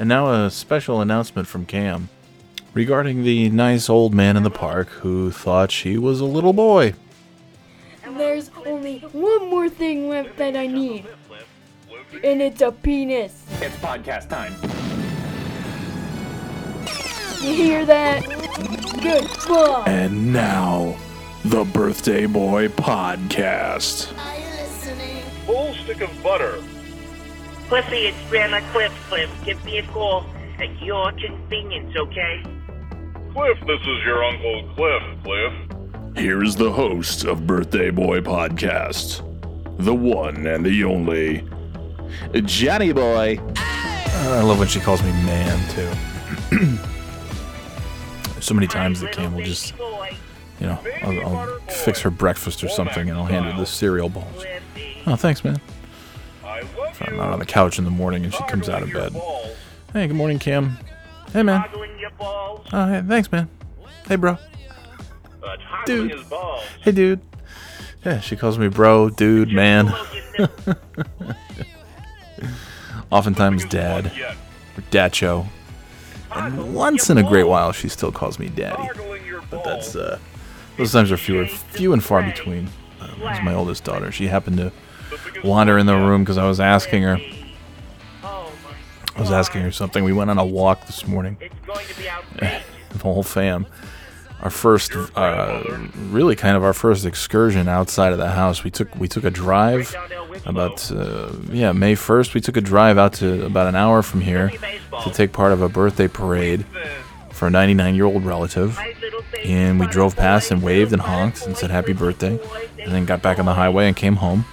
And now a special announcement from Cam regarding the nice old man in the park who thought she was a little boy. There's only one more thing left that I need. And it's a penis. It's podcast time. You hear that? Good boy. And now, the Birthday Boy Podcast. Full stick of butter. Cliffy, it's Grandma Cliff. Cliff, give me a call at your convenience, okay? Cliff, this is your Uncle Cliff, Cliff. Here's the host of Birthday Boy Podcast, the one and the only Johnny Boy. Uh, I love when she calls me man, too. so many times that Cam will just, you know, I'll, I'll fix her breakfast or something and I'll hand her the cereal balls. Oh, thanks, man. I'm out on the couch in the morning and she comes out of bed. Hey, good morning, Cam. Hey, man. Oh, hey, thanks, man. Hey, bro. Dude. Hey, dude. Yeah, she calls me bro, dude, man. Oftentimes, dad or dacho. And once in a great while, she still calls me daddy. But that's uh, those times are fewer, few and far between. Is my oldest daughter. She happened to wander in the room because I was asking her. I was asking her something. We went on a walk this morning. The whole fam. Our first, uh, really kind of our first excursion outside of the house. We took we took a drive about uh, yeah May first. We took a drive out to about an hour from here to take part of a birthday parade for a 99 year old relative. And we drove past and waved and honked and said happy birthday, and then got back on the highway and came home.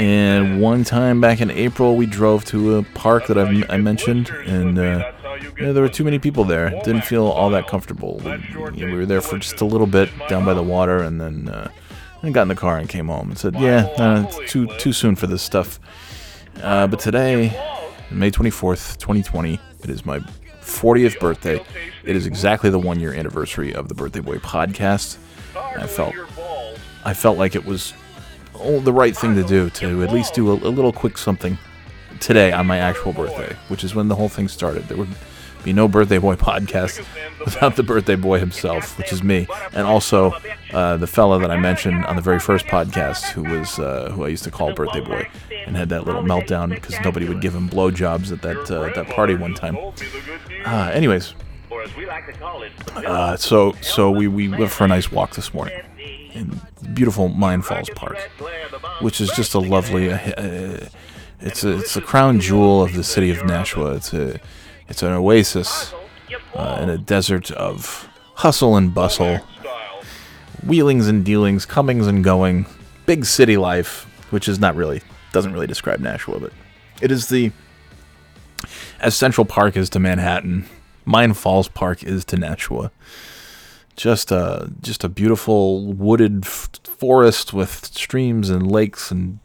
And one time back in April, we drove to a park that I've, I mentioned, and uh, there were too many people there. Didn't feel all that comfortable. We, we were there for just a little bit down by the water, and then uh, and got in the car and came home and said, "Yeah, it's too too soon for this stuff." Uh, but today, May twenty fourth, twenty twenty, it is my 40th birthday. It is exactly the one year anniversary of the Birthday Boy podcast. I felt I felt like it was oh, the right thing to do to at least do a, a little quick something today on my actual birthday, which is when the whole thing started. There would be no Birthday Boy podcast without the Birthday Boy himself, which is me, and also uh, the fella that I mentioned on the very first podcast, who was uh, who I used to call Birthday Boy, and had that little meltdown because nobody would give him blowjobs at that uh, that party one time. Told me the good news. Uh, anyways, Or as we like to call it, uh, so so we, we went for a nice walk this morning in beautiful Mine Falls Park, which is just a lovely. Uh, uh, it's a it's a crown jewel of the city of Nashua. It's a it's an oasis uh, in a desert of hustle and bustle, wheelings and dealings, comings and going, big city life, which is not really doesn't really describe Nashua, but it is the as Central Park is to Manhattan, Mine Falls Park is to Nashua. Just a just a beautiful wooded f- forest with streams and lakes and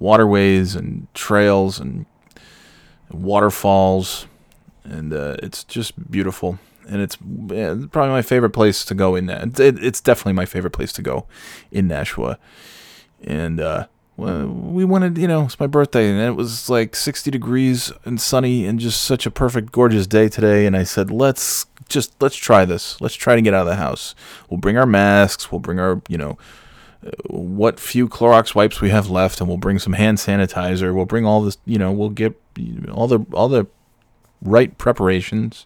waterways and trails and waterfalls, and uh, it's just beautiful. And it's yeah, probably my favorite place to go in. It, it's definitely my favorite place to go in Nashua. And uh, well, we wanted, you know, it's my birthday, and it was like 60 degrees and sunny, and just such a perfect, gorgeous day today. And I said, let's just let's try this. Let's try to get out of the house. We'll bring our masks. We'll bring our, you know, uh, what few Clorox wipes we have left, and we'll bring some hand sanitizer. We'll bring all this, you know, we'll get all the all the right preparations,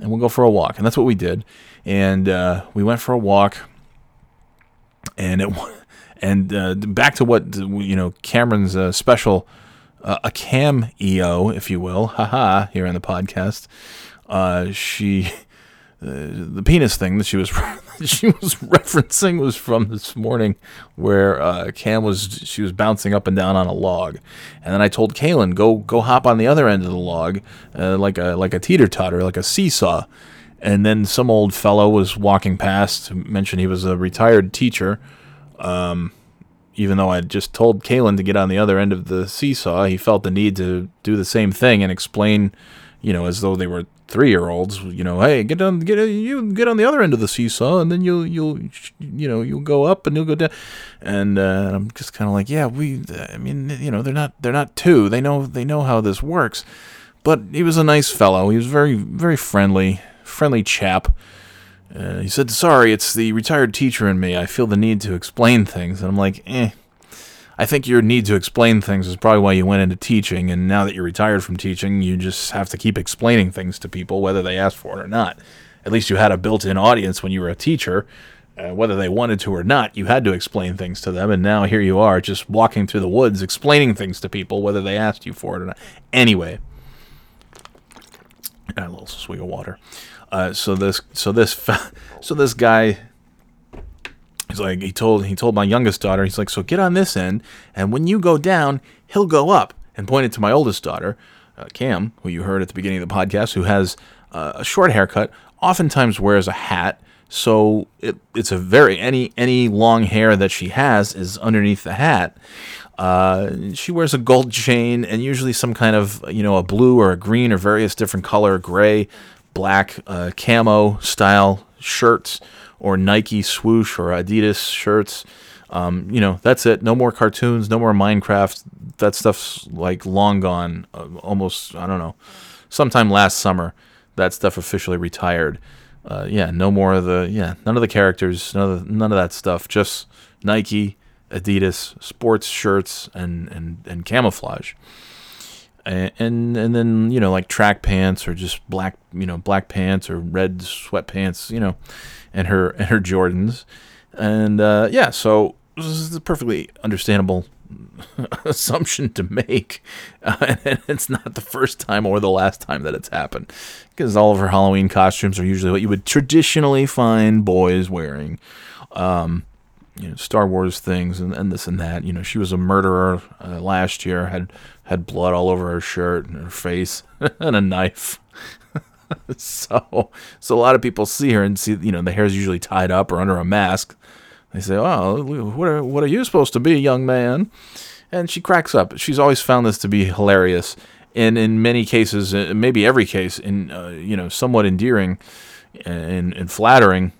and we'll go for a walk. And that's what we did. And uh, we went for a walk, and it and uh, back to what you know Cameron's uh, special uh, a cam EO, if you will, haha, here on the podcast. Uh, she uh, the penis thing that she was she was referencing was from this morning, where uh, Cam was she was bouncing up and down on a log, and then I told Kaylin go go hop on the other end of the log, like a like a teeter totter, like a seesaw. And then some old fellow was walking past, mentioned he was a retired teacher. Um, even though I just told Kalen to get on the other end of the seesaw, he felt the need to do the same thing and explain, you know, as though they were three-year-olds. You know, hey, get on, get you get on the other end of the seesaw, and then you'll you'll you know you'll go up and you'll go down. And uh, I'm just kind of like, yeah, we. I mean, you know, they're not they're not two. They know they know how this works. but he was a nice fellow. He was very, very friendly, friendly chap. Uh, he said, "Sorry, it's the retired teacher in me. I feel the need to explain things." And I'm like, "Eh." I think your need to explain things is probably why you went into teaching, and now that you're retired from teaching, you just have to keep explaining things to people, whether they ask for it or not. At least you had a built in audience when you were a teacher. Uh, whether they wanted to or not, you had to explain things to them, and now here you are, just walking through the woods, explaining things to people, whether they asked you for it or not. Anyway, got a little swig of water. Uh, so this, so this, so this guy He's like he told he told my youngest daughter, he's like, so get on this end, and when you go down, he'll go up. And pointed to my oldest daughter, uh, Cam, who you heard at the beginning of the podcast, who has uh, a short haircut, oftentimes wears a hat. So it, it's a very any any long hair that she has is underneath the hat. Uh, she wears a gold chain and usually some kind of you know a blue or a green or various different color, gray, black, uh, camo style shirts or Nike swoosh or Adidas shirts. Um, you know, that's it. No more cartoons, no more Minecraft. That stuff's like long gone. Uh, almost, I don't know. Sometime last summer, that stuff officially retired. Uh, yeah, no more of the yeah, none of the characters, none of the, none of that stuff. Just Nike, Adidas, sports shirts, and and and camouflage. And, and then you know like track pants or just black you know black pants or red sweatpants you know and her and her Jordans, and uh, yeah, so this is a perfectly understandable assumption to make, uh, and it's not the first time or the last time that it's happened, because all of her Halloween costumes are usually what you would traditionally find boys wearing. Um, you know, Star Wars things and, and this and that. You know, she was a murderer uh, last year, had had blood all over her shirt and her face, and a knife. so, so a lot of people see her and see, you know, the hair's usually tied up or under a mask. They say, "Oh, what are, what are you supposed to be, young man?" And she cracks up. She's always found this to be hilarious, and in many cases, uh, maybe every case, in uh, you know, somewhat endearing and, and flattering.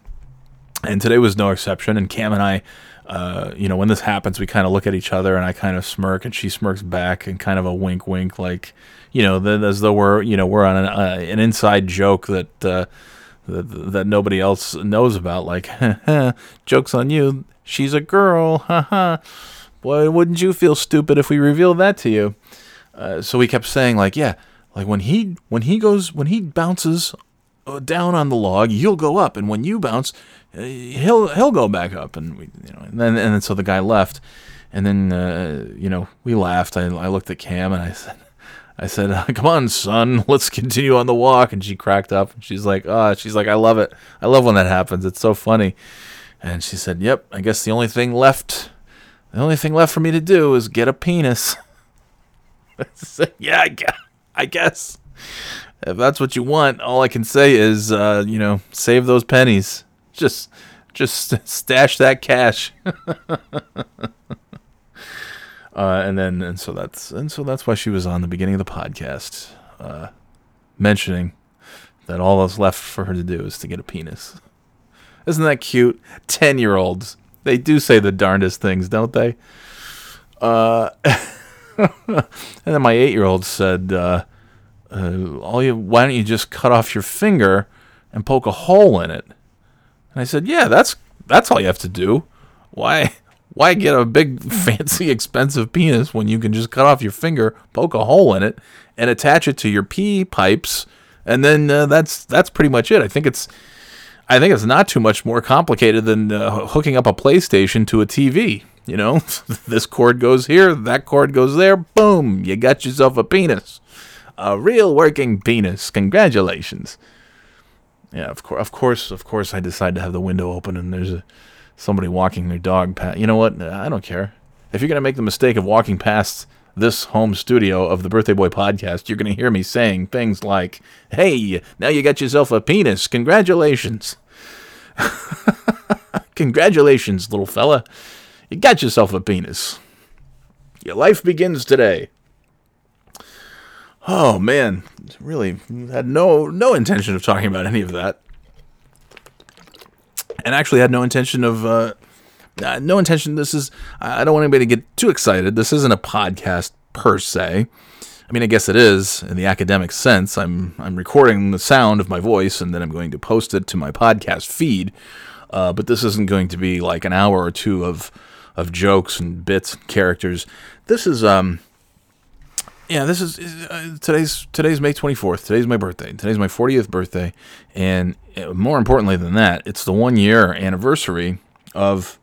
And today was no exception. And Cam and I, uh, you know, when this happens, we kind of look at each other, and I kind of smirk, and she smirks back, and kind of a wink, wink, like you know, as though we're you know we're on an, uh, an inside joke that, uh, that that nobody else knows about. Like, jokes on you. She's a girl. Haha. Boy, wouldn't you feel stupid if we revealed that to you? Uh, so we kept saying like, yeah, like when he when he goes when he bounces down on the log, you'll go up, and when you bounce, uh, he'll he'll go back up, and we, you know, and then and then so the guy left, and then uh, you know we laughed. I, I looked at Cam and I said, I said, "Come on, son, let's continue on the walk." And she cracked up. She's like, "Ah," she's like, "I love it. I love when that happens. It's so funny." And she said, "Yep, I guess the only thing left, the only thing left for me to do is get a penis." said, yeah, I guess, I guess. If that's what you want, all I can say is, uh, you know, save those pennies. Just, just stash that cash. Uh, and then and so that's and so that's why she was on the beginning of the podcast, uh, mentioning that all that's left for her to do is to get a penis. Isn't that cute? Ten year olds. They do say the darndest things, don't they? Uh, and then my eight year old said, uh, "All you, why don't you just cut off your finger and poke a hole in it?" And I said, "Yeah, that's that's all you have to do. Why why get a big, fancy, expensive penis when you can just cut off your finger, poke a hole in it, and attach it to your pee pipes, and then uh, that's that's pretty much it. I think it's, I think it's not too much more complicated than uh, hooking up a PlayStation to a TV. You know, this cord goes here, that cord goes there. Boom, you got yourself a penis, a real working penis. Congratulations. Yeah, of course, of course, of course. I decide to have the window open, and there's a somebody walking their dog past. You know what? I don't care. If you're to make the mistake of walking past this home studio of the Birthday Boy podcast, you're to hear me saying things like, Hey, now you got yourself a penis. Congratulations. Congratulations, little fella. You got yourself a penis. Your life begins today. Oh man, really had no no intention of talking about any of that and actually had no intention of uh, uh, no intention. This is I don't want anybody to get too excited. This isn't a podcast per se. I mean, I guess it is in the academic sense. I'm I'm recording the sound of my voice and then I'm going to post it to my podcast feed. Uh, but this isn't going to be like an hour or two of of jokes and bits and characters. This is um yeah, this is uh, today's today's May 24th. Today's my birthday. Today's my 40th birthday, and uh, more importantly than that, it's the one year anniversary of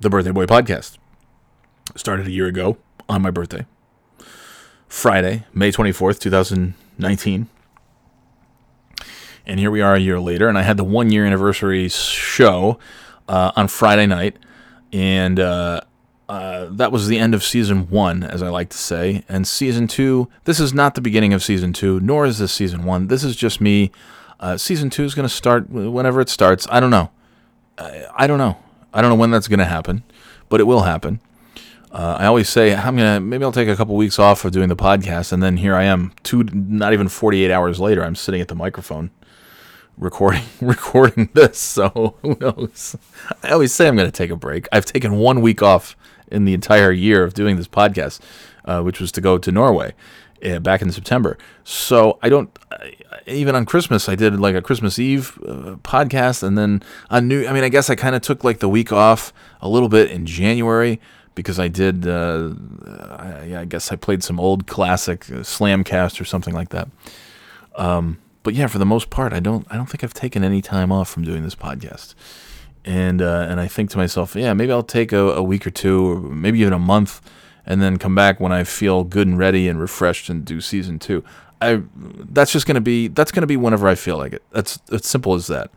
the Birthday Boy podcast. Started a year ago on my birthday, Friday, May 24th, 2019. And here we are a year later, and I had the one year anniversary show uh, on Friday night, and uh, uh, that was the end of season one, as I like to say. And season two, this is not the beginning of season two, nor is this season one. This is just me. Uh, season two is going to start whenever it starts. I don't know. I, I don't know. I don't know when that's going to happen, but it will happen. Uh, I always say I'm gonna maybe I'll take a couple weeks off of doing the podcast, and then here I am, two not even 48 hours later, I'm sitting at the microphone recording recording this. So who knows? I always say I'm gonna take a break. I've taken one week off in the entire year of doing this podcast, uh, which was to go to Norway uh, back in September. So I don't even on Christmas I did like a Christmas Eve uh, podcast, and then on New. I mean, I guess I kind of took like the week off a little bit in January because I did. Uh, I, I, guess I played some old classic uh, Slamcast or something like that. Um, but yeah, for the most part, I don't. I don't think I've taken any time off from doing this podcast. And uh, and I think to myself, yeah, maybe I'll take a, a week or two, or maybe even a month, and then come back when I feel good and ready and refreshed and do season two. I that's just gonna be that's gonna be whenever I feel like it. That's as simple as that.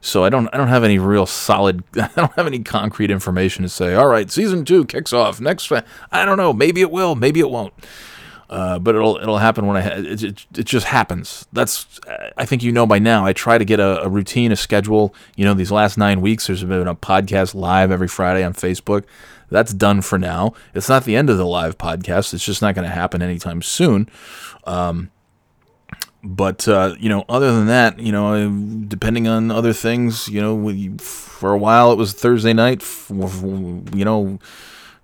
So I don't I don't have any real solid I don't have any concrete information to say. All right, season two kicks off next. I don't know. Maybe it will. Maybe it won't. Uh, but it'll it'll happen when I it, it, it just happens. That's I think you know by now. I try to get a, a, routine, a schedule. You know, these last nine weeks, there's been a podcast live every Friday on Facebook. That's done for now. It's not the end of the live podcast. It's just not going to happen anytime soon. Um, but uh, you know, other than that, you know, depending on other things, you know, we, for a while it was Thursday night. You know,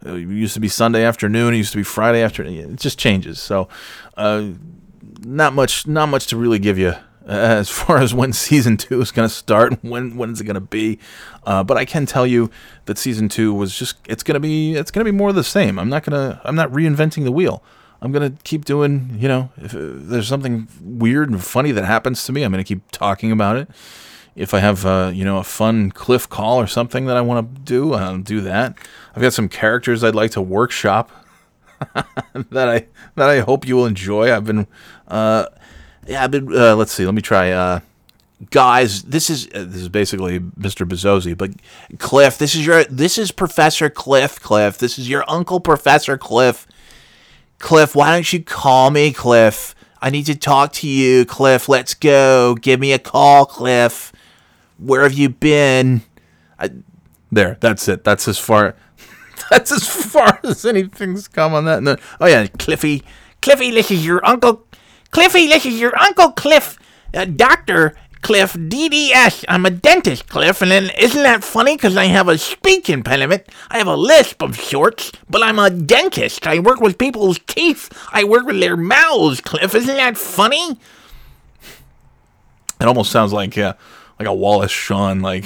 it used to be Sunday afternoon. It used to be Friday afternoon. It just changes. So, uh, not much, not much to really give you as far as when season two is going to start and when when is it going to be uh, but i can tell you that season two was just it's going to be it's going to be more of the same i'm not to i'm not reinventing the wheel I'm gonna keep doing. You know, if there's something weird and funny that happens to me, I'm gonna keep talking about it. If I have, uh, you know, a fun cliff call or something that I want to do, I'll do that. I've got some characters I'd like to workshop that I that I hope you will enjoy. I've been, uh, yeah, I've been. Uh, let's see. Let me try. Uh, guys, this is uh, this is basically Mr. Bezzosi, but Cliff, this is your this is Professor Cliff. Cliff, this is your uncle Professor Cliff. Cliff, why don't you call me, Cliff? I need to talk to you, Cliff. Let's go. Give me a call, Cliff. Where have you been? I, there, that's it. That's as far. That's as far as anything's come on that. Oh yeah, Cliffy, Cliffy, this is your uncle. Cliffy, this is your uncle Cliff, uh, Doctor Cliff, DDS. I'm a dentist, Cliff, and then isn't that funny? Because I have a speech impediment. I have a lisp of sorts, but I'm a dentist. I work with people's teeth. I work with their mouths, Cliff. Isn't that funny? It almost sounds like uh, like a Wallace Shawn like.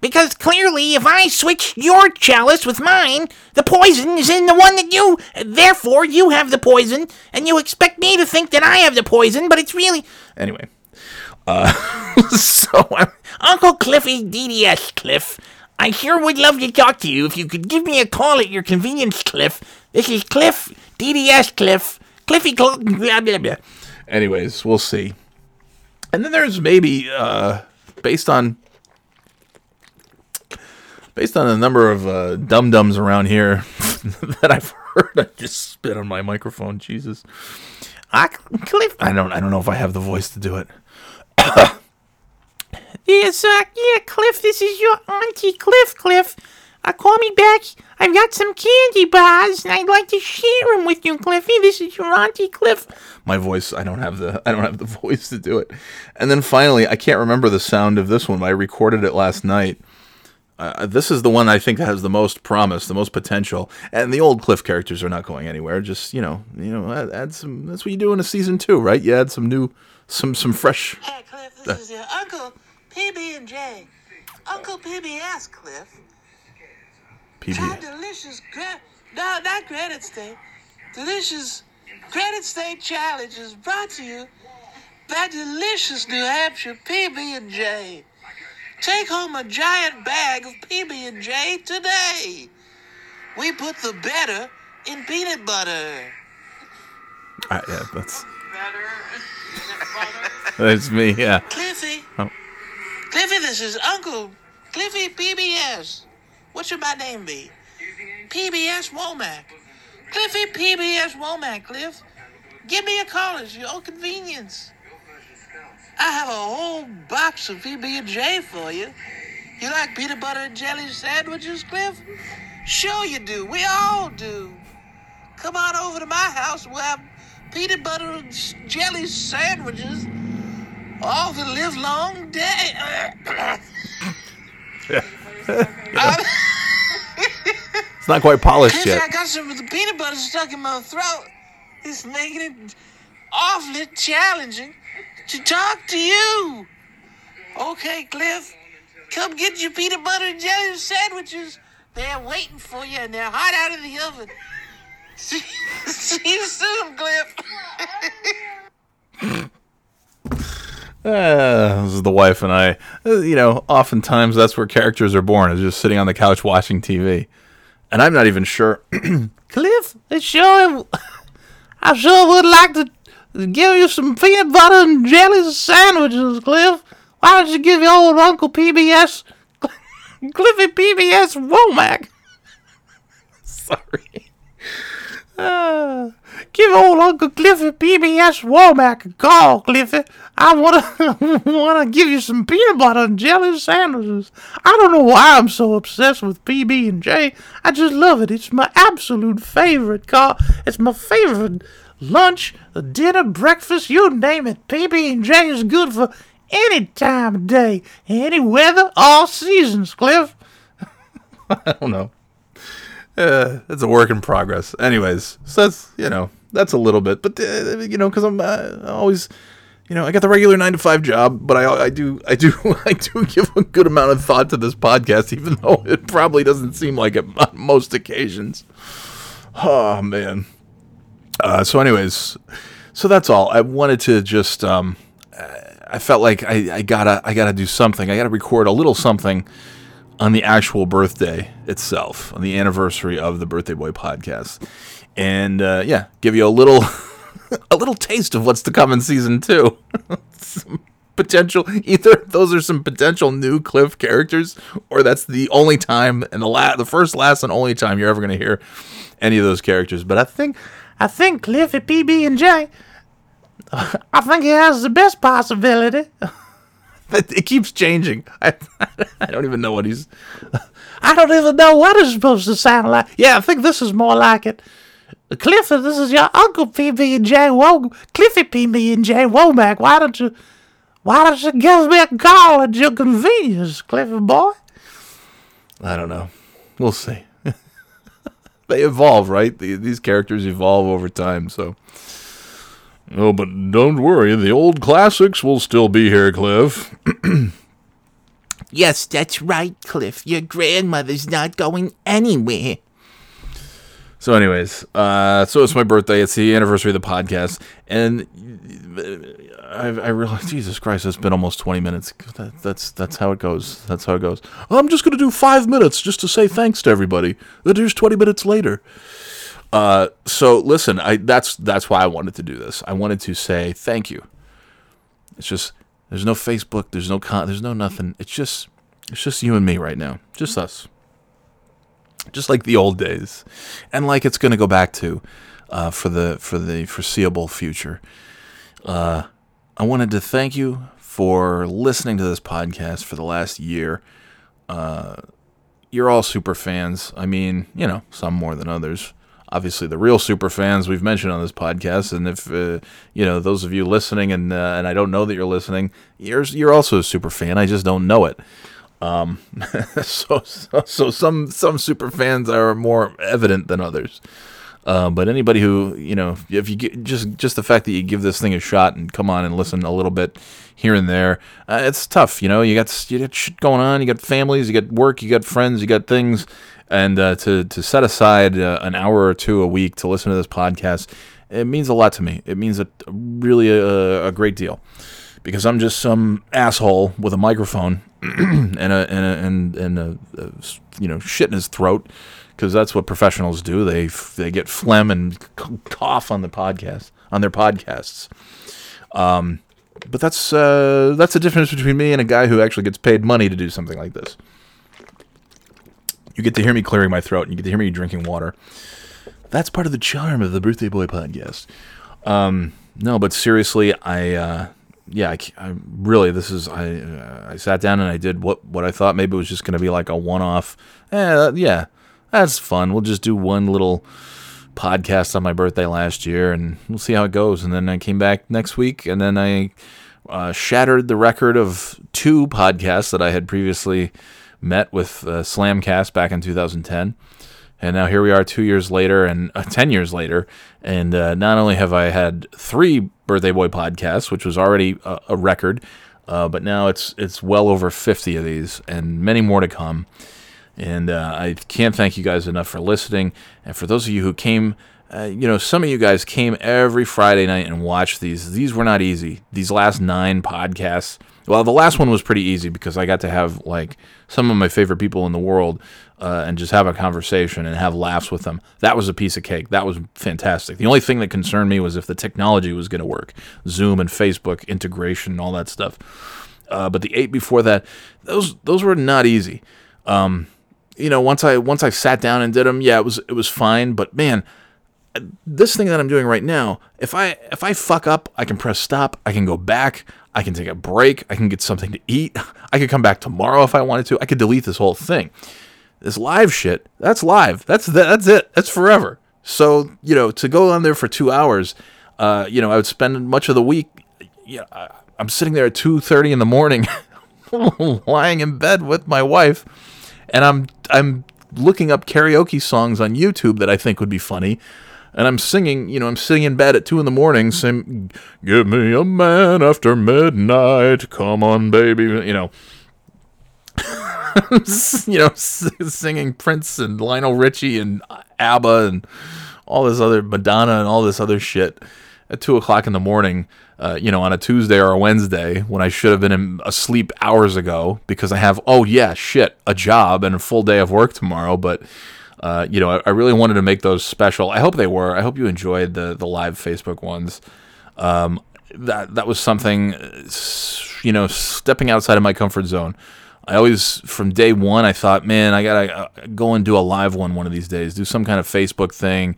Because clearly, if I switch your chalice with mine, the poison is in the one that you. Therefore, you have the poison, and you expect me to think that I have the poison, but it's really. Anyway. Uh, so, uh, Uncle Cliffy DDS Cliff, I sure would love to talk to you if you could give me a call at your convenience, Cliff. This is Cliff DDS Cliff. Cliffy Cl- blah blah blah. Anyways, we'll see. And then there's maybe uh, based on based on the number of uh, dum dums around here that I've heard. I just spit on my microphone. Jesus. I, Cliff, I don't. I don't know if I have the voice to do it. yes, uh, yeah, Cliff, this is your auntie Cliff, Cliff. Uh, call me back. I've got some candy bars, and I'd like to share them with you, Cliffy. This is your auntie Cliff. My voice, I don't have the, I don't have the voice to do it. And then finally, I can't remember the sound of this one. I recorded it last night. Uh, this is the one I think that has the most promise, the most potential, and the old Cliff characters are not going anywhere. Just you know, you know, add, add some. That's what you do in a season two, right? You add some new, some some fresh. Hey, Cliff, this is your Uncle PB and J. Uncle PBS, Cliff. Try PB. delicious gra- no, not Granite State. Delicious Granite State Challenge is brought to you by delicious New Hampshire PB and J. Take home a giant bag of PB and J today. We put the better in peanut butter. Uh, yeah, that's Better. that's me. Yeah. Cliffy. Oh. Cliffy, this is Uncle Cliffy PBS. What should my name be? PBS Womack. Cliffy PBS Womack, Cliff. Give me a call at your convenience. I have a whole box of PB&J for you. You like peanut butter and jelly sandwiches, Cliff? Sure you do. We all do. Come on over to my house. We'll have peanut butter and jelly sandwiches all the live long day. It's not quite polished yet. I got some of the peanut butter stuck in my throat. It's making it awfully challenging to talk to you. Okay, Cliff, come get your peanut butter and jelly sandwiches. They're waiting for you and they're hot out of the oven. See, you soon, Cliff. Uh, this is the wife and I. Uh, you know, oftentimes that's where characters are born, is just sitting on the couch watching TV. And I'm not even sure. Cliff, it sure, I sure would like to give you some peanut butter and jelly sandwiches, Cliff. Why don't you give your old Uncle PBS, Cliffy PBS Womack? Sorry. Uh, give old Uncle Cliffy PBS Womack a call, Cliffy. I wanna wanna give you some peanut butter and jelly sandwiches. I don't know why I'm so obsessed with PB and J. I just love it. It's my absolute favorite car. It's my favorite lunch, dinner, breakfast, you name it. PB and J is good for any time of day, any weather, all seasons, Cliff. I don't know. Uh, it's a work in progress. Anyways, so that's you know that's a little bit, but uh, you know because I'm uh, always, you know, I got the regular nine to five job, but I I do I do I do give a good amount of thought to this podcast, even though it probably doesn't seem like it on most occasions. Oh man. Uh, so anyways, so that's all. I wanted to just um, I felt like I, I gotta I gotta do something. I gotta record a little something on the actual birthday itself, on the anniversary of the Birthday Boy podcast, and uh, yeah, give you a little a little taste of what's to come in season two. Potential either those are some potential new Cliff characters, or that's the only time and the la- the first, last, and only time you're ever gonna hear any of those characters. But I think I think Cliff at PB and J. I think he has the best possibility. It it keeps changing. I, I don't even know what he's. I don't even know what it's supposed to sound like. Yeah, I think this is more like it. Cliffy, this is your Uncle PB and J. Wo- Cliffy PB and J. Womack. Why don't you, why don't you give me a call at your convenience, Cliffy boy? I don't know. We'll see. They evolve, right? The, these characters evolve over time, so. Oh, but don't worry, the old classics will still be here, Cliff. Yes, that's right, Cliff. Your grandmother's not going anywhere. So, anyways, uh, so it's my birthday. It's the anniversary of the podcast, and I, I realized, Jesus Christ, it's been almost twenty minutes. That, that's that's how it goes. That's how it goes. I'm just gonna do five minutes just to say thanks to everybody. Then Here's twenty minutes later. Uh, so listen, I that's that's why I wanted to do this. I wanted to say thank you. It's just there's no Facebook, there's no con, there's no nothing. It's just it's just you and me right now, just us just like the old days, and like it's going to go back to uh, for the for the foreseeable future. Uh, I wanted to thank you for listening to this podcast for the last year. Uh, you're all super fans. I mean, you know, some more than others. Obviously, the real super fans we've mentioned on this podcast, and if uh, you know those of you listening, and uh, and I don't know that you're listening, you're you're also a super fan. I just don't know it. Um, so, so so some some super fans are more evident than others. Uh, but anybody who you know, if you get just just the fact that you give this thing a shot and come on and listen a little bit here and there, uh, it's tough. You know, you got you got shit going on, you got families, you got work, you got friends, you got things, and uh, to to set aside uh, an hour or two a week to listen to this podcast, it means a lot to me. It means a really a, a great deal because I'm just some asshole with a microphone and a and a, and, and a, a, you know shit in his throat because that's what professionals do. They they get phlegm and cough on the podcast on their podcasts. Um, but that's uh, that's the difference between me and a guy who actually gets paid money to do something like this. You get to hear me clearing my throat, and you get to hear me drinking water. That's part of the charm of the Birthday Boy podcast. Um, no, but seriously, I uh, yeah, I, I, really this is I uh, I sat down and I did what what I thought maybe was just going to be like a one off. Eh, yeah, that's fun. We'll just do one little podcast on my birthday last year, and we'll see how it goes. And then I came back next week, and then I uh, shattered the record of two podcasts that I had previously met with uh, Slamcast back in 2010. And now here we are, two years later, and uh, ten years later, and uh, not only have I had three Birthday Boy podcasts, which was already a, a record, uh, but now it's it's well over 50 of these, and many more to come. And uh, I can't thank you guys enough for listening. And for those of you who came, uh, you know, some of you guys came every Friday night and watched these. These were not easy. These last nine podcasts. Well, the last one was pretty easy because I got to have like some of my favorite people in the world uh, and just have a conversation and have laughs with them. That was a piece of cake. That was fantastic. The only thing that concerned me was if the technology was going to work Zoom and Facebook integration and all that stuff. Uh, but the eight before that, those those were not easy. Um, you know, once I once I sat down and did them, yeah, it was it was fine. But man, this thing that I'm doing right now, if I if I fuck up, I can press stop. I can go back. I can take a break. I can get something to eat. I could come back tomorrow if I wanted to. I could delete this whole thing. This live shit, that's live. That's that's it. That's forever. So you know, to go on there for two hours, uh, you know, I would spend much of the week. Yeah, I'm sitting there at two thirty in the morning, lying in bed with my wife and I'm I'm looking up karaoke songs on YouTube that I think would be funny. And I'm singing, you know, I'm sitting in bed at two in the morning, saying, "Give me a man after midnight, come on, baby," you know, you know, singing Prince and Lionel Richie and ABBA and all this other Madonna and all this other shit at two o'clock in the morning uh, you know, on a Tuesday or a Wednesday when I should have been asleep hours ago because I have, oh yeah, shit, a job and a full day of work tomorrow. But, uh, you know, I, I, really wanted to make those special. I hope they were. I hope you enjoyed the the live Facebook ones. Um, that that was something, you know, stepping outside of my comfort zone. I always, from day one, I thought, man, I gotta uh, go and do a live one one of these days. Do some kind of Facebook thing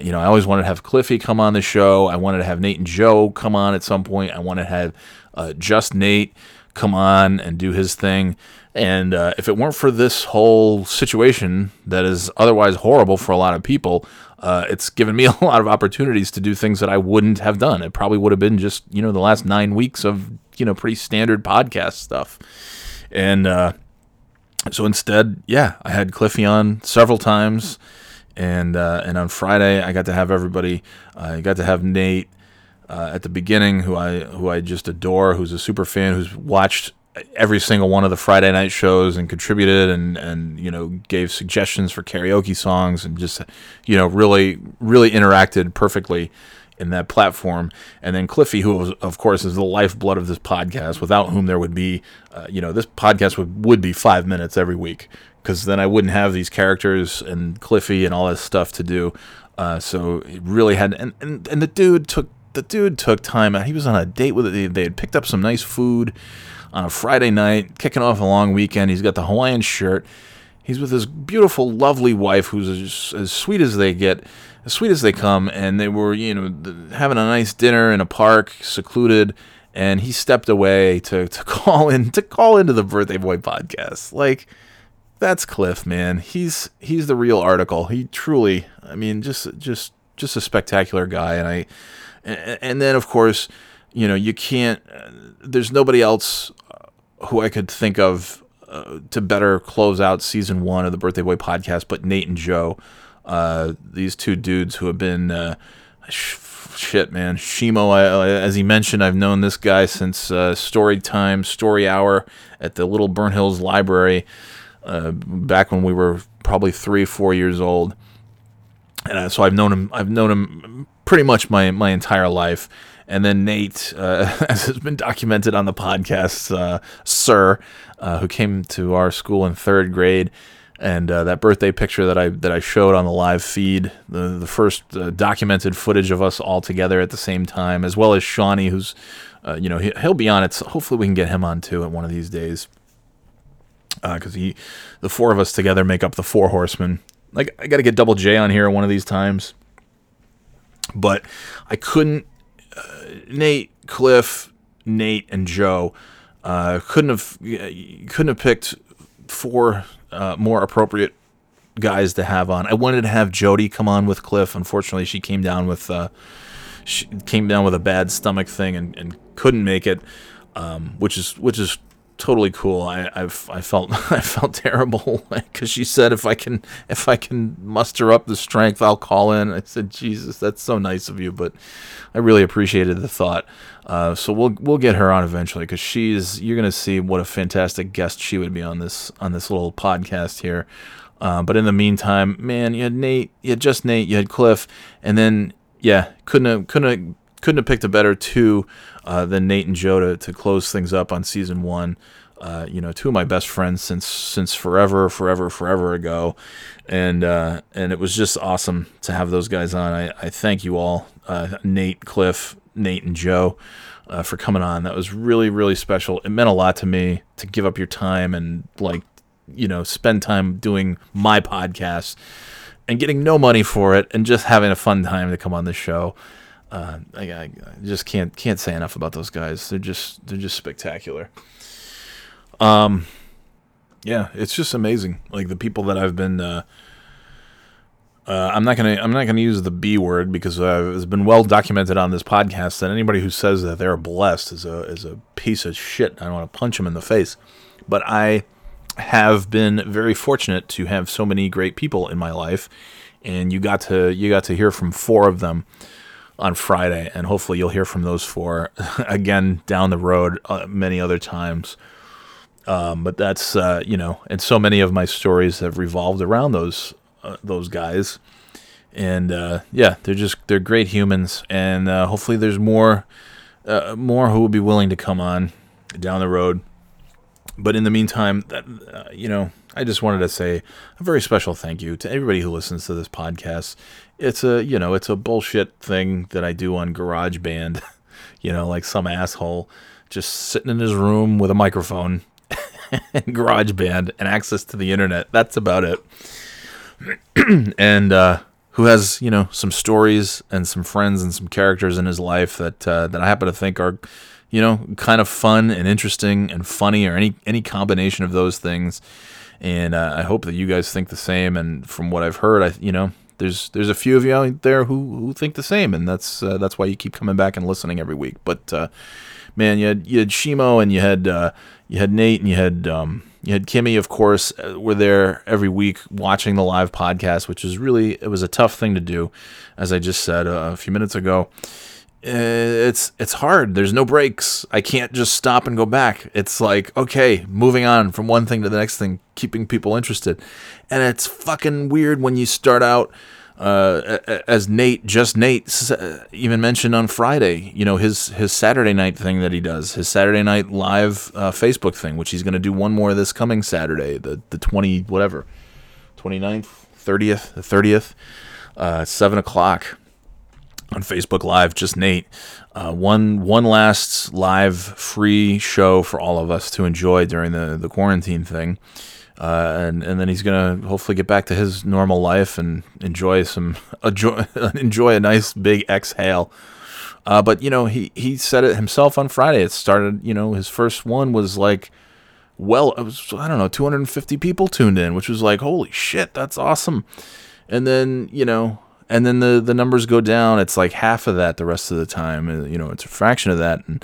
you know, I always wanted to have Cliffy come on the show. I wanted to have Nate and Joe come on at some point. I wanted to have uh, just Nate come on and do his thing. And uh, if it weren't for this whole situation that is otherwise horrible for a lot of people, uh, it's given me a lot of opportunities to do things that I wouldn't have done. It probably would have been just, you know, the last nine weeks of, you know, pretty standard podcast stuff. And uh, so instead, yeah, I had Cliffy on several times and uh, and on Friday I got to have everybody. I got to have Nate uh, at the beginning, who I who I just adore, who's a super fan, who's watched every single one of the Friday night shows and contributed and and you know gave suggestions for karaoke songs and just you know really really interacted perfectly in that platform. And then Cliffy, who of course is the lifeblood of this podcast, without whom there would be, uh, you know, this podcast would, would be five minutes every week because then I wouldn't have these characters and Cliffy and all this stuff to do. Uh, so it really had, and, and and the dude took the dude took time. Out. He was on a date with it. They had picked up some nice food on a Friday night, kicking off a long weekend. He's got the Hawaiian shirt. He's with his beautiful, lovely wife, who's as, as sweet as they get, as sweet as they come. And they were, you know, having a nice dinner in a park, secluded. And he stepped away to, to call in to call into the Birthday Boy podcast. Like, that's Cliff, man. He's he's the real article. He truly, I mean, just just just a spectacular guy. And I, and then of course, you know, you can't. There's nobody else who I could think of uh, to better close out season one of the Birthday Boy podcast. But Nate and Joe, uh, these two dudes who have been uh, sh- shit, man. Shimo, I- as he mentioned, I've known this guy since uh, story time, story hour at the Little Burn Hills Library uh, back when we were probably three, four years old and uh, so I've known him. I've known him pretty much my my entire life. And then Nate, uh, as has been documented on the podcast, uh, Sir, uh, who came to our school in third grade, and uh, that birthday picture that I that I showed on the live feed, the the first uh, documented footage of us all together at the same time, as well as Shawnee, who's, uh, you know, he, he'll be on it. So hopefully, we can get him on too at one of these days because he, the four of us together make up the four horsemen. Like I got to get Double J on here one of these times, but I couldn't. Uh, Nate, Cliff, Nate, and Joe uh, couldn't have couldn't have picked four uh, more appropriate guys to have on. I wanted to have Jody come on with Cliff. Unfortunately, she came down with uh, she came down with a bad stomach thing and, and couldn't make it, um, which is which is totally cool. I I've, I felt I felt terrible because she said if I can if I can muster up the strength, I'll call in. I said Jesus, that's so nice of you, but I really appreciated the thought. Uh, so we'll we'll get her on eventually because she's you're gonna see what a fantastic guest she would be on this on this little podcast here. Uh, but in the meantime, man, you had Nate, you had just Nate, you had Cliff, and then yeah, couldn't have couldn't have, couldn't have picked a better two uh, than Nate and Joe to, to close things up on season one. Uh, you know, two of my best friends since since forever, forever, forever ago, and uh, and it was just awesome to have those guys on. I, I thank you all, uh, Nate, Cliff, Nate, and Joe, uh, for coming on. That was really really special. It meant a lot to me to give up your time and like you know spend time doing my podcast and getting no money for it and just having a fun time to come on the show. Uh, I, I just can't can't say enough about those guys. They're just they're just spectacular. Um, yeah, it's just amazing. Like the people that I've been. Uh, uh, I'm not gonna I'm not gonna use the B word because uh, it's been well documented on this podcast that anybody who says that they're blessed is a is a piece of shit. I don't want to punch them in the face, but I have been very fortunate to have so many great people in my life, and you got to you got to hear from four of them on Friday, and hopefully you'll hear from those four again down the road uh, many other times. Um, but that's uh, you know, and so many of my stories have revolved around those uh, those guys, and uh, yeah, they're just they're great humans, and uh, hopefully there's more uh, more who will be willing to come on down the road. But in the meantime, that, you know, I just wanted to say a very special thank you to everybody who listens to this podcast. It's a you know it's a bullshit thing that I do on GarageBand, you know, like some asshole just sitting in his room with a microphone and GarageBand and access to the internet. That's about it. and uh, who has you know some stories and some friends and some characters in his life that uh, that I happen to think are you know kind of fun and interesting and funny or any any combination of those things. And uh, I hope that you guys think the same. And from what I've heard, I you know there's there's a few of you out there who, who think the same, and that's uh, that's why you keep coming back and listening every week. But uh, man, you had you had Shimo and you had uh, you had Nate and you had um, you had Kimmy, of course, uh, were there every week watching the live podcast, which is really it was a tough thing to do, as I just said uh, a few minutes ago. Uh, It's it's hard. There's no breaks. I can't just stop and go back. It's like okay, moving on from one thing to the next thing, keeping people interested, and it's fucking weird when you start out uh, as Nate, just Nate, uh, even mentioned on Friday, you know, his his Saturday night thing that he does, his Saturday night live uh, Facebook thing, which he's going to do one more this coming Saturday, the the 20, whatever, 29th, 30th, the 30th, uh, 7 o'clock on Facebook Live, just Nate. Uh, one one last live free show for all of us to enjoy during the, the quarantine thing. Uh, and and then he's gonna hopefully get back to his normal life and enjoy some enjoy, enjoy a nice big exhale. Uh, but you know he he said it himself on Friday. It started you know his first one was like well it was I don't know 250 people tuned in, which was like holy shit that's awesome. And then you know and then the the numbers go down. It's like half of that the rest of the time. uh, You know, it's a fraction of that, and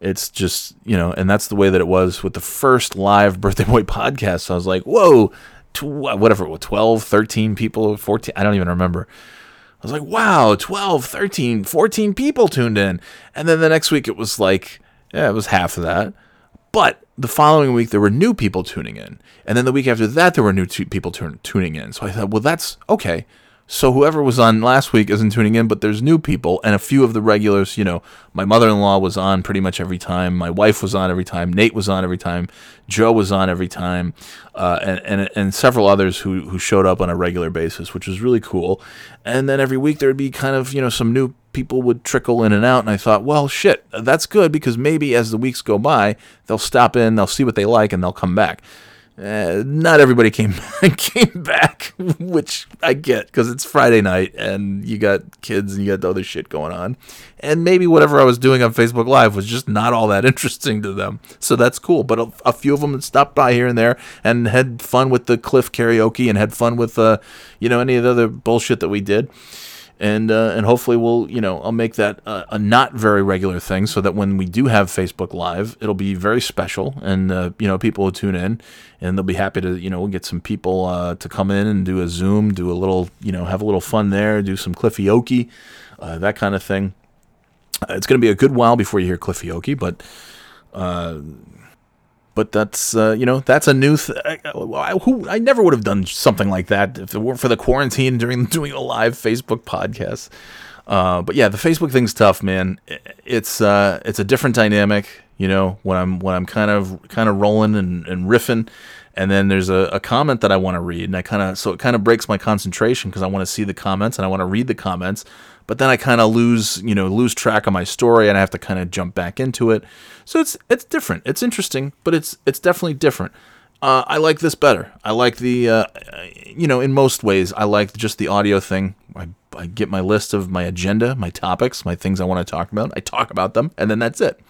it's just you know, and that's the way that it was with the first live birthday boy podcast. So I was like, whoa, tw- whatever, it 12, 13 people, 14, I don't even remember. I was like, wow, 12, 13, 14 people tuned in. And then the next week it was like, yeah, it was half of that. But the following week there were new people tuning in. And then the week after that there were new tu- people tun- tuning in. So I thought, well, that's okay. So whoever was on last week isn't tuning in, but there's new people and a few of the regulars, you know, my mother-in-law was on pretty much every time, my wife was on every time, Nate was on every time, Joe was on every time, uh, and, and and several others who who showed up on a regular basis, which was really cool. And then every week there'd be kind of, you know, some new people would trickle in and out and I thought, well, shit, that's good because maybe as the weeks go by, they'll stop in, they'll see what they like and they'll come back. Uh, not everybody came came back, which I get because it's Friday night and you got kids and you got the other shit going on, and maybe whatever I was doing on Facebook Live was just not all that interesting to them. So that's cool. But a, a few of them stopped by here and there and had fun with the Cliff karaoke and had fun with uh, you know any of the other bullshit that we did and uh, and hopefully we'll you know I'll make that a, a not very regular thing so that when we do have Facebook Live, it'll be very special, and uh, you know people will tune in, and they'll be happy to you know get some people uh, to come in and do a Zoom, do a little you know have a little fun there, do some Cliffy uh, that kind of thing. It's going to be a good while before you hear Cliffy but uh, but that's uh, you know that's a new th- I, I, who I never would have done something like that if it weren't for the quarantine during doing a live Facebook podcast. Uh, but yeah, the Facebook thing's tough, man. It's uh, it's a different dynamic, you know. When I'm when I'm kind of kind of rolling and, and riffing, and then there's a, a comment that I want to read, and I kind of so it kind of breaks my concentration because I want to see the comments and I want to read the comments, but then I kind of lose you know lose track of my story and I have to kind of jump back into it. So it's it's different. It's interesting, but it's it's definitely different. Uh, I like this better. I like the, uh, you know, in most ways, I like just the audio thing. I, I get my list of my agenda, my topics, my things I want to talk about. I talk about them, and then that's it.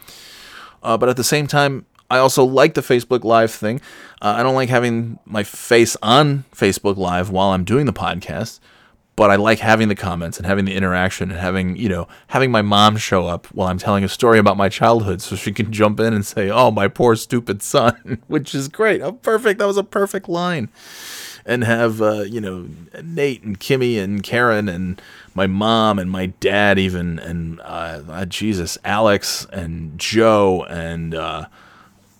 Uh, but at the same time, I also like the Facebook Live thing. Uh, I don't like having my face on Facebook Live while I'm doing the podcast, but I like having the comments and having the interaction and having, you know, having my mom show up while I'm telling a story about my childhood so she can jump in and say, oh, my poor stupid son, which is great. Oh, perfect. That was a perfect line. And have, uh, you know, Nate and Kimmy and Karen and my mom and my dad, even, and uh, uh, Jesus, Alex and Joe and, uh,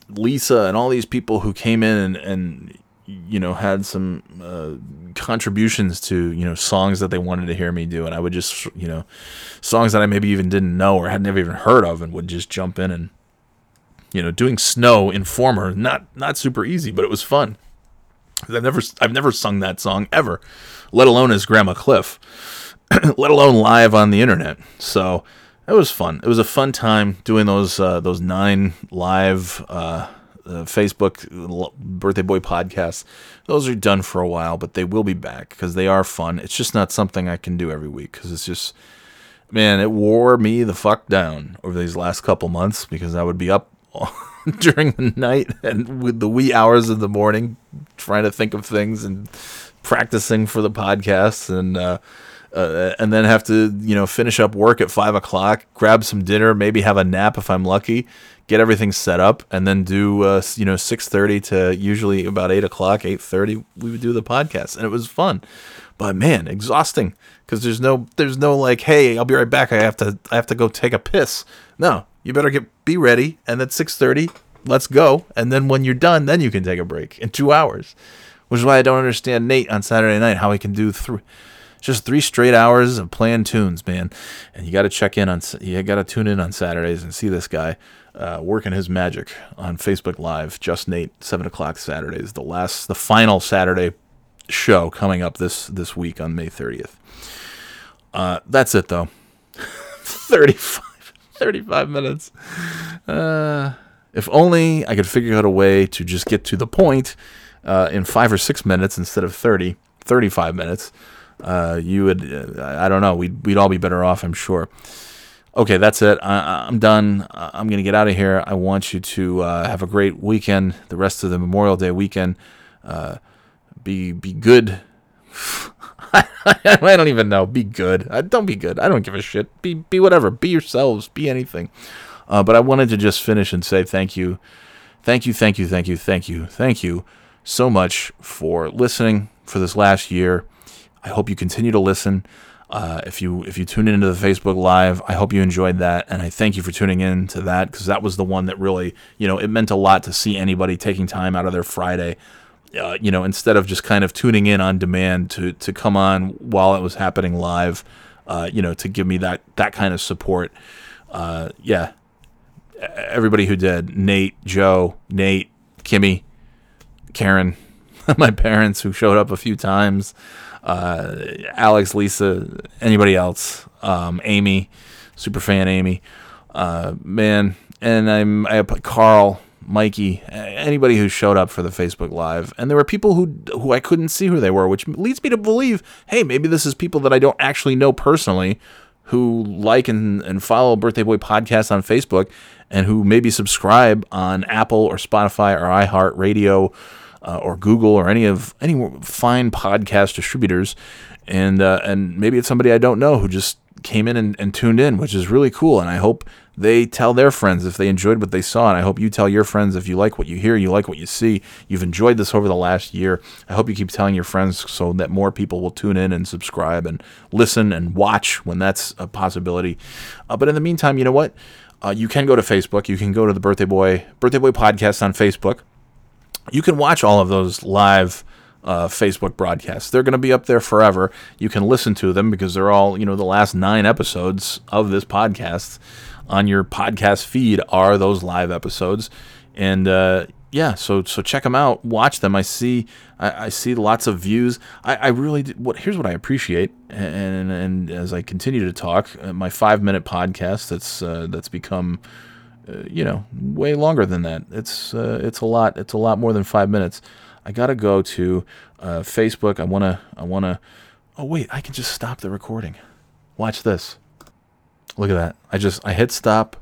Lisa and all these people who came in and, and you know had some uh, contributions to you know songs that they wanted to hear me do, and I would just you know songs that I maybe even didn't know or had never even heard of, and would just jump in and you know doing Snow Informer not not super easy, but it was fun. I've never I've never sung that song ever, let alone as Grandma Cliff, let alone live on the internet. So it was fun. It was a fun time doing those uh, those nine live uh, uh, Facebook birthday boy podcasts. Those are done for a while, but they will be back because they are fun. It's just not something I can do every week because it's just man, it wore me the fuck down over these last couple months because I would be up during the night and with the wee hours of the morning trying to think of things and practicing for the podcast and uh, uh, and then have to you know finish up work at five o'clock, grab some dinner, maybe have a nap if I'm lucky, get everything set up, and then do uh, you know six thirty to usually about eight o'clock, eight thirty. We would do the podcast, and it was fun, but man, exhausting because there's no there's no like, hey, I'll be right back. I have to I have to go take a piss. No, you better get be ready, and at six thirty, let's go, and then when you're done, then you can take a break in two hours. Which is why I don't understand Nate on Saturday night how he can do three just three straight hours of playing tunes, man. And you got to check in on, you got to tune in on Saturdays and see this guy uh, working his magic on Facebook Live. Just Nate, seven o'clock Saturdays, the last, the final Saturday show coming up this this week on May thirtieth. Uh, that's it though. 35, 35 minutes. Uh, if only I could figure out a way to just get to the point uh, in five or six minutes instead of 30, 35 minutes uh, you would uh, I don't know we'd we'd all be better off I'm sure. Okay, that's it. I, I'm done. I'm gonna get out of here. I want you to uh, have a great weekend. The rest of the Memorial Day weekend. Uh, be be good. I don't even know. Be good. Uh, don't be good. I don't give a shit. Be be whatever. Be yourselves. Be anything. Uh, but I wanted to just finish and say thank you, thank you, thank you, thank you, thank you, thank you so much for listening for this last year. I hope you continue to listen. Uh, if you if you tune into the Facebook Live, I hope you enjoyed that, and I thank you for tuning in to that because that was the one that really you know it meant a lot to see anybody taking time out of their Friday, uh, you know, instead of just kind of tuning in on demand to to come on while it was happening live, uh, you know, to give me that that kind of support. Uh, yeah, everybody who did Nate, Joe, Nate, Kimmy, Karen, my parents who showed up a few times uh, Alex, Lisa, anybody else, um, Amy, super fan Amy, uh, man, and I'm I put Carl, Mikey, anybody who showed up for the Facebook Live, and there were people who who I couldn't see who they were, which leads me to believe, hey, maybe this is people that I don't actually know personally, who like and, and follow Birthday Boy podcast on Facebook, and who maybe subscribe on Apple or Spotify or iHeartRadio uh, or Google or any of any fine podcast distributors, and uh, and maybe it's somebody I don't know who just came in and, and tuned in, which is really cool. And I hope they tell their friends if they enjoyed what they saw. And I hope you tell your friends if you like what you hear, you like what you see, you've enjoyed this over the last year. I hope you keep telling your friends so that more people will tune in and subscribe and listen and watch when that's a possibility. Uh, but in the meantime, you know what? Uh, you can go to Facebook. You can go to the Birthday Boy Birthday Boy podcast on Facebook you can watch all of those live uh, Facebook broadcasts. They're going to be up there forever. You can listen to them because they're all, you know, the last nine episodes of this podcast on your podcast feed are those live episodes. And uh, yeah, so so check them out, watch them. I see I, I see lots of views. I, I really what here's what I appreciate, and and as I continue to talk, uh, my five minute podcast that's uh, that's become uh, you know, way longer than that. It's uh, it's a lot. It's a lot more than five minutes. I gotta go to uh, Facebook. I wanna I wanna. Oh wait, I can just stop the recording. Watch this. Look at that. I just I hit stop.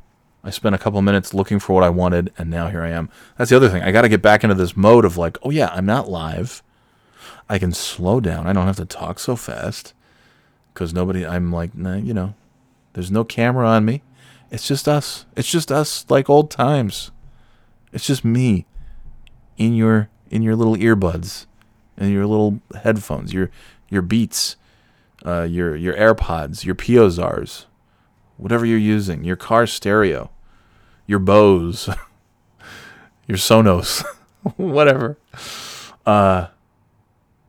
I spent a couple minutes looking for what I wanted, and now here I am. That's the other thing. I got to get back into this mode of like, oh yeah, I'm not live. I can slow down. I don't have to talk so fast because nobody. I'm like, nah, you know, there's no camera on me. It's just us. It's just us like old times. It's just me in your in your little earbuds and your little headphones, your your Beats, uh, your your AirPods, your Piozars, whatever you're using, your car stereo, your Bose, your Sonos, whatever. Uh,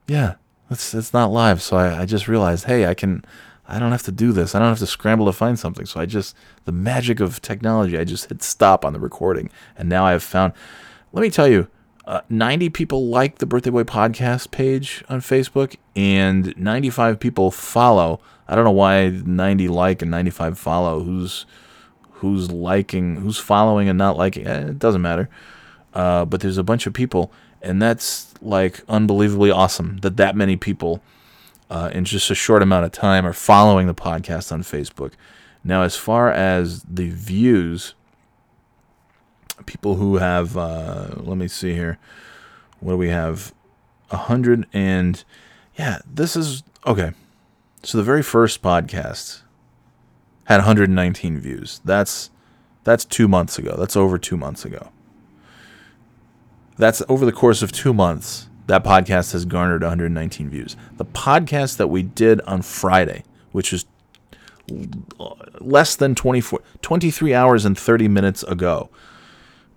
yeah, it's it's not live, so I, I just realized, hey, I can I don't have to do this. I don't have to scramble to find something. So I just, the magic of technology, I just hit stop on the recording. And now I have found, let me tell you, uh, 90 people like the Birthday Boy podcast page on Facebook, and 95 people follow. I don't know why 90 like and 95 follow. Who's who's liking, who's following and not liking? Eh, it doesn't matter. Uh, but there's a bunch of people, and that's like unbelievably awesome that that many people uh, in just a short amount of time are following the podcast on Facebook. Now, as far as the views, people who have, uh, let me see here, what do we have? A hundred and, yeah, this is okay. So the very first podcast had 119 views. That's that's two months ago. That's over two months ago. That's over the course of two months that podcast has garnered 119 views. The podcast that we did on Friday, which was less than 24, 23 hours and 30 minutes ago,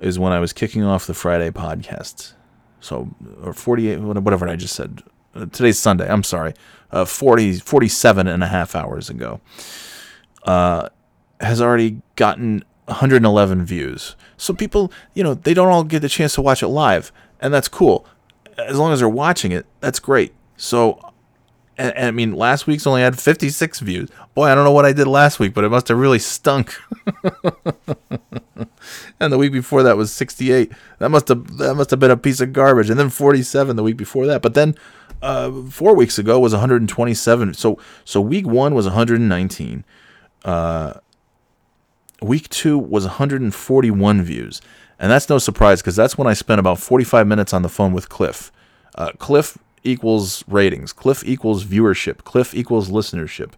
is when I was kicking off the Friday podcast. So, or 48, whatever I just said. Uh, today's Sunday. I'm sorry. Uh, 40, 47 and a half hours ago. Uh, has already gotten 111 views. So people, you know, they don't all get the chance to watch it live, and that's cool as long as they're watching it, that's great. So, and, and, I mean, last week's only had 56 views. Boy, I don't know what I did last week, but it must have really stunk. and the week before that was 68. That must have that must have been a piece of garbage. And then 47 the week before that. But then uh, four weeks ago was 127. So so week one was 119. Uh, week two was 141 views. And that's no surprise because that's when I spent about 45 minutes on the phone with Cliff. Uh, Cliff equals ratings. Cliff equals viewership. Cliff equals listenership.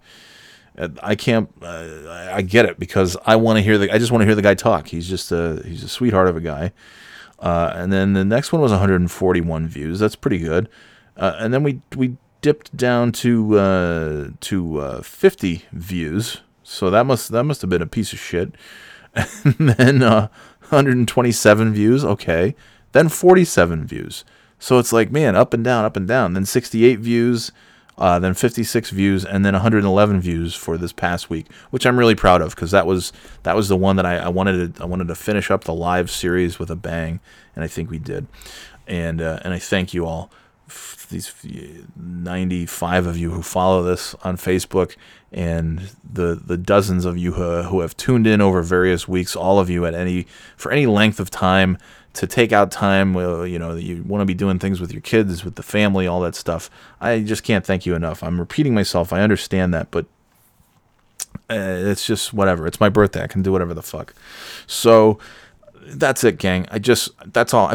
I can't. Uh, I get it because I want to hear the. I just want to hear the guy talk. He's just a. He's a sweetheart of a guy. Uh, and then the next one was 141 views. That's pretty good. Uh, and then we we dipped down to uh, to uh, 50 views. So that must that must have been a piece of shit. And then uh, 127 views. Okay. Then 47 views. So it's like man, up and down, up and down. Then 68 views. Uh, then 56 views, and then 111 views for this past week, which I'm really proud of because that was that was the one that I, I wanted to I wanted to finish up the live series with a bang, and I think we did. And uh, and I thank you all, these 95 of you who follow this on Facebook, and the the dozens of you who, who have tuned in over various weeks. All of you at any for any length of time to take out time, you know, you want to be doing things with your kids, with the family, all that stuff. I just can't thank you enough. I'm repeating myself. I understand that, but uh, it's just whatever. It's my birthday. I can do whatever the fuck. So that's it, gang. I just that's all.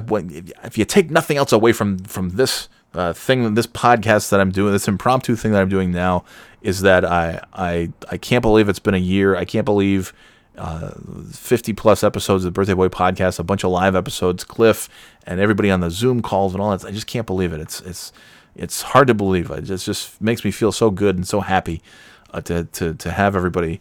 If you take nothing else away from from this uh, thing, this podcast that I'm doing, this impromptu thing that I'm doing now, is that I I I can't believe it's been a year. I can't believe uh, 50 plus episodes of the Birthday Boy podcast, a bunch of live episodes, Cliff and everybody on the Zoom calls and all that. I just can't believe it. It's it's it's hard to believe. It just just makes me feel so good and so happy uh, to to to have everybody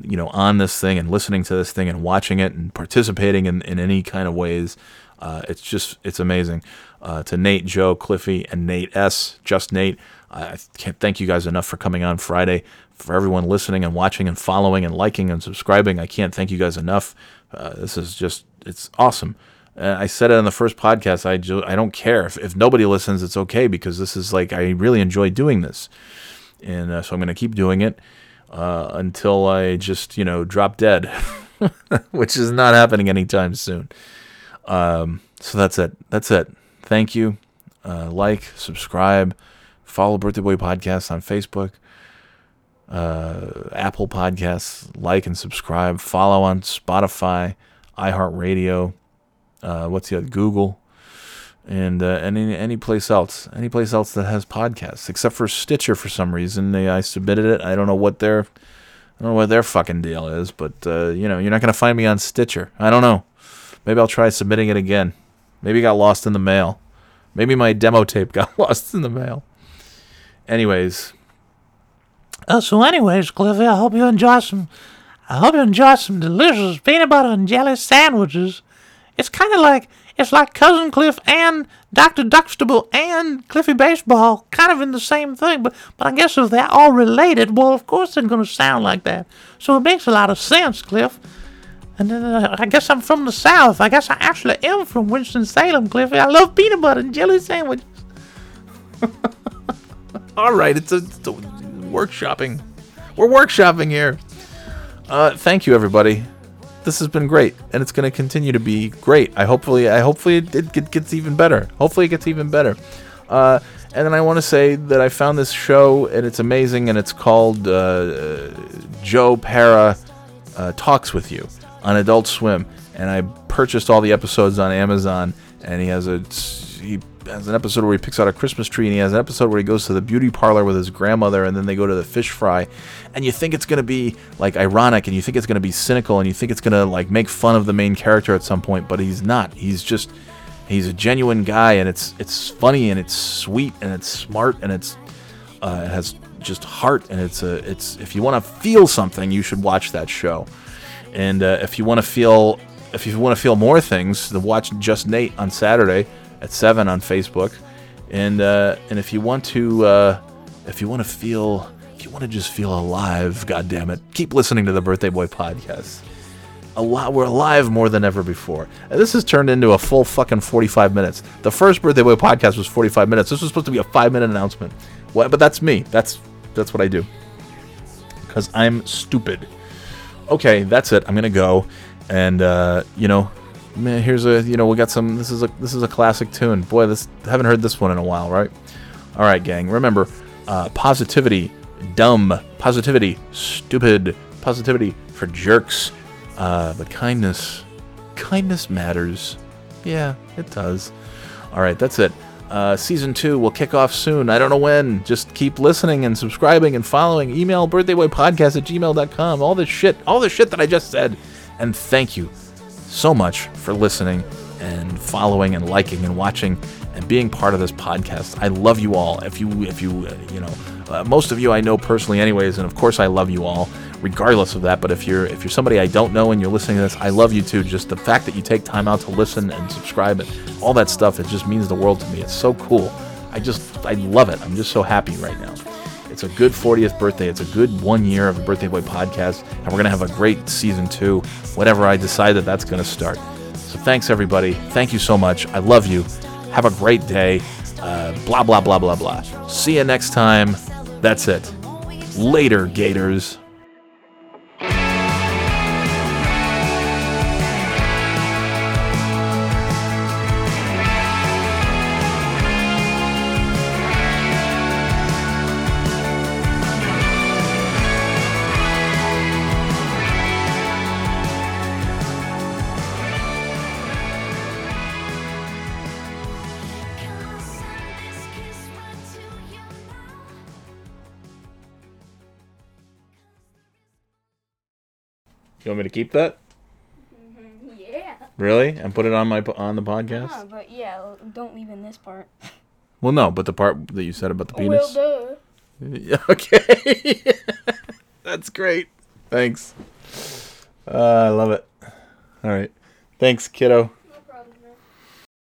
you know on this thing and listening to this thing and watching it and participating in, in any kind of ways. Uh, it's just it's amazing. Uh, to Nate, Joe, Cliffy, and Nate S. Just Nate. I can't thank you guys enough for coming on Friday for everyone listening and watching and following and liking and subscribing. I can't thank you guys enough. Uh, this is just, it's awesome. Uh, I said it on the first podcast. I, ju- I don't care. If, if nobody listens, it's okay because this is like, I really enjoy doing this. And uh, so I'm going to keep doing it uh, until I just, you know, drop dead, which is not happening anytime soon. Um, so that's it. That's it. Thank you. Uh, like, subscribe, follow Birthday Boy Podcast on Facebook uh, Apple Podcasts, like and subscribe, follow on Spotify, iHeartRadio, uh, what's the other, Google, and uh, any any place else, any place else that has podcasts, except for Stitcher for some reason. They, I submitted it. I don't know what their I don't know what their fucking deal is, but uh, you know, you're not gonna find me on Stitcher. I don't know. Maybe I'll try submitting it again. Maybe it got lost in the mail. Maybe my demo tape got lost in the mail. Anyways, Uh, so, anyways, Cliffy, I hope you enjoy some. I hope you enjoy some delicious peanut butter and jelly sandwiches. It's kind of like it's like Cousin Cliff and Doctor Huxtable and Cliffy Baseball, kind of in the same thing. But but I guess if they're all related, well, of course they're gonna sound like that. So it makes a lot of sense, Cliff. And then uh, I guess I'm from the South. I guess I actually am from Winston Salem, Cliffy. I love peanut butter and jelly sandwiches. all right, it's a, it's a workshopping. We're workshopping here. Uh, thank you, everybody. This has been great, and it's going to continue to be great. I hopefully, I hopefully it, it, gets even better. Hopefully, it gets even better. Uh, and then I want to say that I found this show, and it's amazing, and it's called uh, Joe Pera uh, Talks with You on Adult Swim, and I purchased all the episodes on Amazon. And he has a he has an episode where he picks out a Christmas tree, and he has an episode where he goes to the beauty parlor with his grandmother, and then they go to the fish fry. And you think it's gonna be like ironic, and you think it's gonna be cynical, and you think it's gonna like make fun of the main character at some point, but he's not. He's just he's a genuine guy, and it's it's funny, and it's sweet, and it's smart, and it's uh, it has just heart, and it's a it's if you want to feel something, you should watch that show. And uh, if you want to feel if you want to feel more things, then watch Just Nate on Saturday at seven on Facebook. And uh, and if you want to uh, if you want to feel if you want to just feel alive, God damn it, keep listening to the Birthday Boy podcast. A lot, we're alive more than ever before. And this has turned into a full fucking 45 minutes. The first Birthday Boy podcast was 45 minutes. This was supposed to be a five minute announcement. What? But that's me. That's that's what I do. Because I'm stupid okay, that's it. I'm gonna go, and uh, you know, man, here's a you know we got some. This is a this is a classic tune. Boy, this haven't heard this one in a while, right? All right, gang. Remember, uh, positivity, dumb. Positivity, stupid. Positivity for jerks. Uh, but kindness, kindness matters. Yeah, it does. All right, that's it. Uh, season two will kick off soon. I don't know when. Just keep listening and subscribing and following. Email birthdayboypodcast at gmail.com. All this shit, all the shit that I just said. And thank you so much for listening and following and liking and watching and being part of this podcast. I love you all. If you, if you, uh, you know, uh, most of you I know personally, anyways, and of course I love you all, regardless of that. But if you're if you're somebody I don't know and you're listening to this, I love you too. Just the fact that you take time out to listen and subscribe and all that stuff, it just means the world to me. It's so cool. I just I love it. I'm just so happy right now. It's a good 40th birthday. It's a good one year of the Birthday Boy podcast, and we're gonna have a great season two. Whatever I decide that that's gonna start. So thanks everybody. Thank you so much. I love you. Have a great day. Uh, blah blah blah blah blah. See you next time. That's it. Later, Gators. Want me to keep that? Yeah. Really? And put it on my on the podcast? Ah, but yeah, don't leave in this part. Well, no, but the part that you said about the penis. Well, duh. Okay. That's great. Thanks. Uh, I love it. All right. Thanks, kiddo.